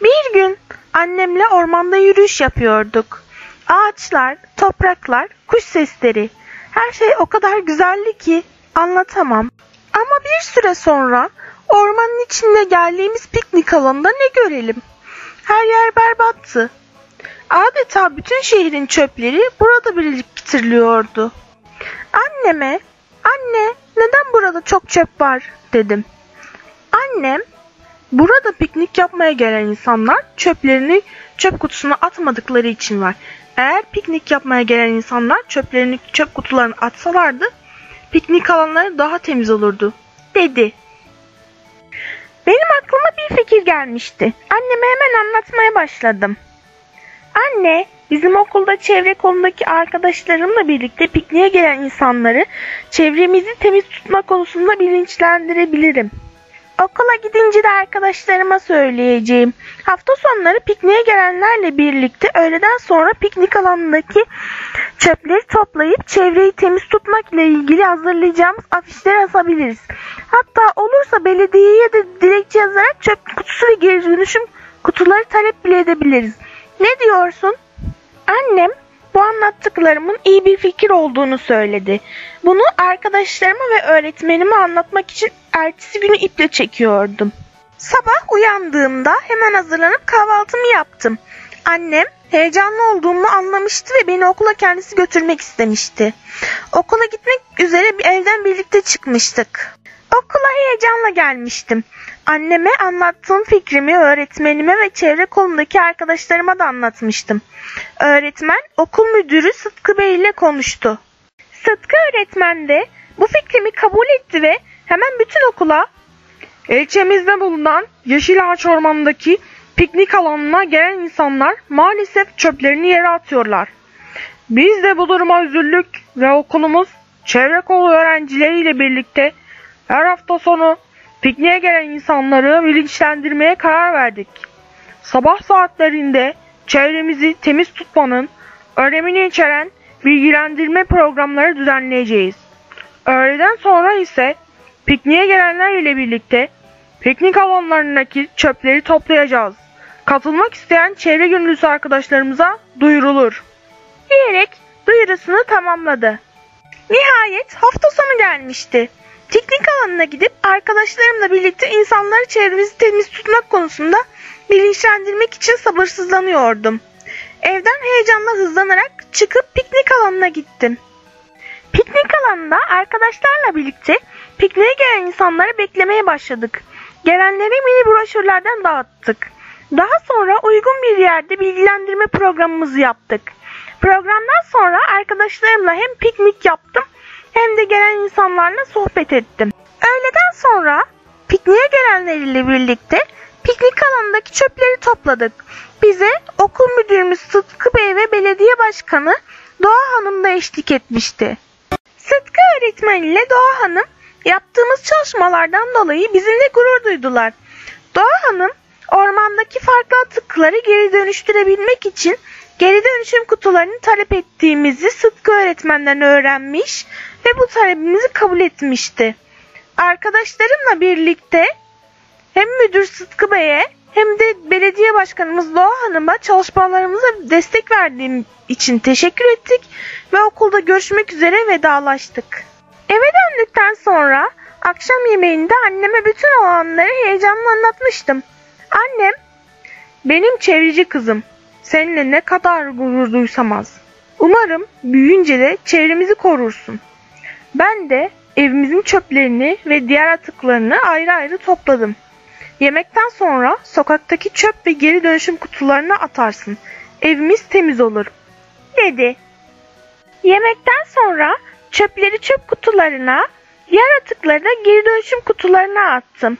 Bir gün annemle ormanda yürüyüş yapıyorduk. Ağaçlar, topraklar, kuş sesleri. Her şey o kadar güzeldi ki anlatamam. Ama bir süre sonra ormanın içinde geldiğimiz piknik alanında ne görelim? Her yer berbattı. Adeta bütün şehrin çöpleri burada biriktiriliyordu. Anneme, anne neden burada çok çöp var dedim. Annem, burada piknik yapmaya gelen insanlar çöplerini çöp kutusuna atmadıkları için var. Eğer piknik yapmaya gelen insanlar çöplerini çöp kutularına atsalardı piknik alanları daha temiz olurdu dedi. Benim aklıma bir fikir gelmişti. Anneme hemen anlatmaya başladım. Anne, bizim okulda çevre konudaki arkadaşlarımla birlikte pikniğe gelen insanları çevremizi temiz tutma konusunda bilinçlendirebilirim. Okula gidince de arkadaşlarıma söyleyeceğim. Hafta sonları pikniğe gelenlerle birlikte öğleden sonra piknik alanındaki çöpleri toplayıp çevreyi temiz tutmak ile ilgili hazırlayacağımız afişleri asabiliriz. Hatta olursa belediyeye de dilekçe yazarak çöp kutusu ve geri dönüşüm kutuları talep bile edebiliriz. Ne diyorsun? Annem bu anlattıklarımın iyi bir fikir olduğunu söyledi. Bunu arkadaşlarıma ve öğretmenime anlatmak için ertesi günü iple çekiyordum. Sabah uyandığımda hemen hazırlanıp kahvaltımı yaptım. Annem heyecanlı olduğumu anlamıştı ve beni okula kendisi götürmek istemişti. Okula gitmek üzere bir evden birlikte çıkmıştık. Okula heyecanla gelmiştim. Anneme anlattığım fikrimi öğretmenime ve çevre kolundaki arkadaşlarıma da anlatmıştım. Öğretmen okul müdürü Sıtkı Bey ile konuştu. Sıtkı öğretmen de bu fikrimi kabul etti ve hemen bütün okula İlçemizde bulunan Yeşil Ağaç Ormanı'ndaki piknik alanına gelen insanlar maalesef çöplerini yere atıyorlar. Biz de bu duruma üzüldük ve okulumuz çevre kolu öğrencileriyle birlikte her hafta sonu pikniğe gelen insanları bilinçlendirmeye karar verdik. Sabah saatlerinde çevremizi temiz tutmanın önemini içeren bilgilendirme programları düzenleyeceğiz. Öğleden sonra ise pikniğe gelenler ile birlikte piknik alanlarındaki çöpleri toplayacağız. Katılmak isteyen çevre gönüllüsü arkadaşlarımıza duyurulur. diyerek duyurusunu tamamladı. Nihayet hafta sonu gelmişti. Piknik alanına gidip arkadaşlarımla birlikte insanları çevremizi temiz tutmak konusunda bilinçlendirmek için sabırsızlanıyordum. Evden heyecanla hızlanarak çıkıp piknik alanına gittim. Piknik alanında arkadaşlarla birlikte pikniğe gelen insanları beklemeye başladık. Gelenlere mini broşürlerden dağıttık. Daha sonra uygun bir yerde bilgilendirme programımızı yaptık. Programdan sonra arkadaşlarımla hem piknik yaptım hem de gelen insanlarla sohbet ettim. Öğleden sonra pikniğe gelenlerle birlikte piknik alanındaki çöpleri topladık. Bize okul müdürümüz Sıtkı Bey ve belediye başkanı Doğa Hanım da eşlik etmişti. Sıtkı öğretmen ile Doğa Hanım yaptığımız çalışmalardan dolayı bizimle gurur duydular. Doğa Hanım ormandaki farklı atıkları geri dönüştürebilmek için geri dönüşüm kutularını talep ettiğimizi Sıtkı öğretmenden öğrenmiş ve bu talebimizi kabul etmişti. Arkadaşlarımla birlikte hem müdür Sıtkı Bey'e hem de belediye başkanımız Doğa Hanım'a çalışmalarımıza destek verdiğim için teşekkür ettik ve okulda görüşmek üzere vedalaştık. Eve döndükten sonra akşam yemeğinde anneme bütün olanları heyecanla anlatmıştım. Annem, benim çevreci kızım, seninle ne kadar gurur duysam az. Umarım büyüyünce de çevremizi korursun. Ben de evimizin çöplerini ve diğer atıklarını ayrı ayrı topladım. Yemekten sonra sokaktaki çöp ve geri dönüşüm kutularına atarsın. Evimiz temiz olur, dedi. Yemekten sonra çöpleri çöp kutularına, diğer atıkları da geri dönüşüm kutularına attım.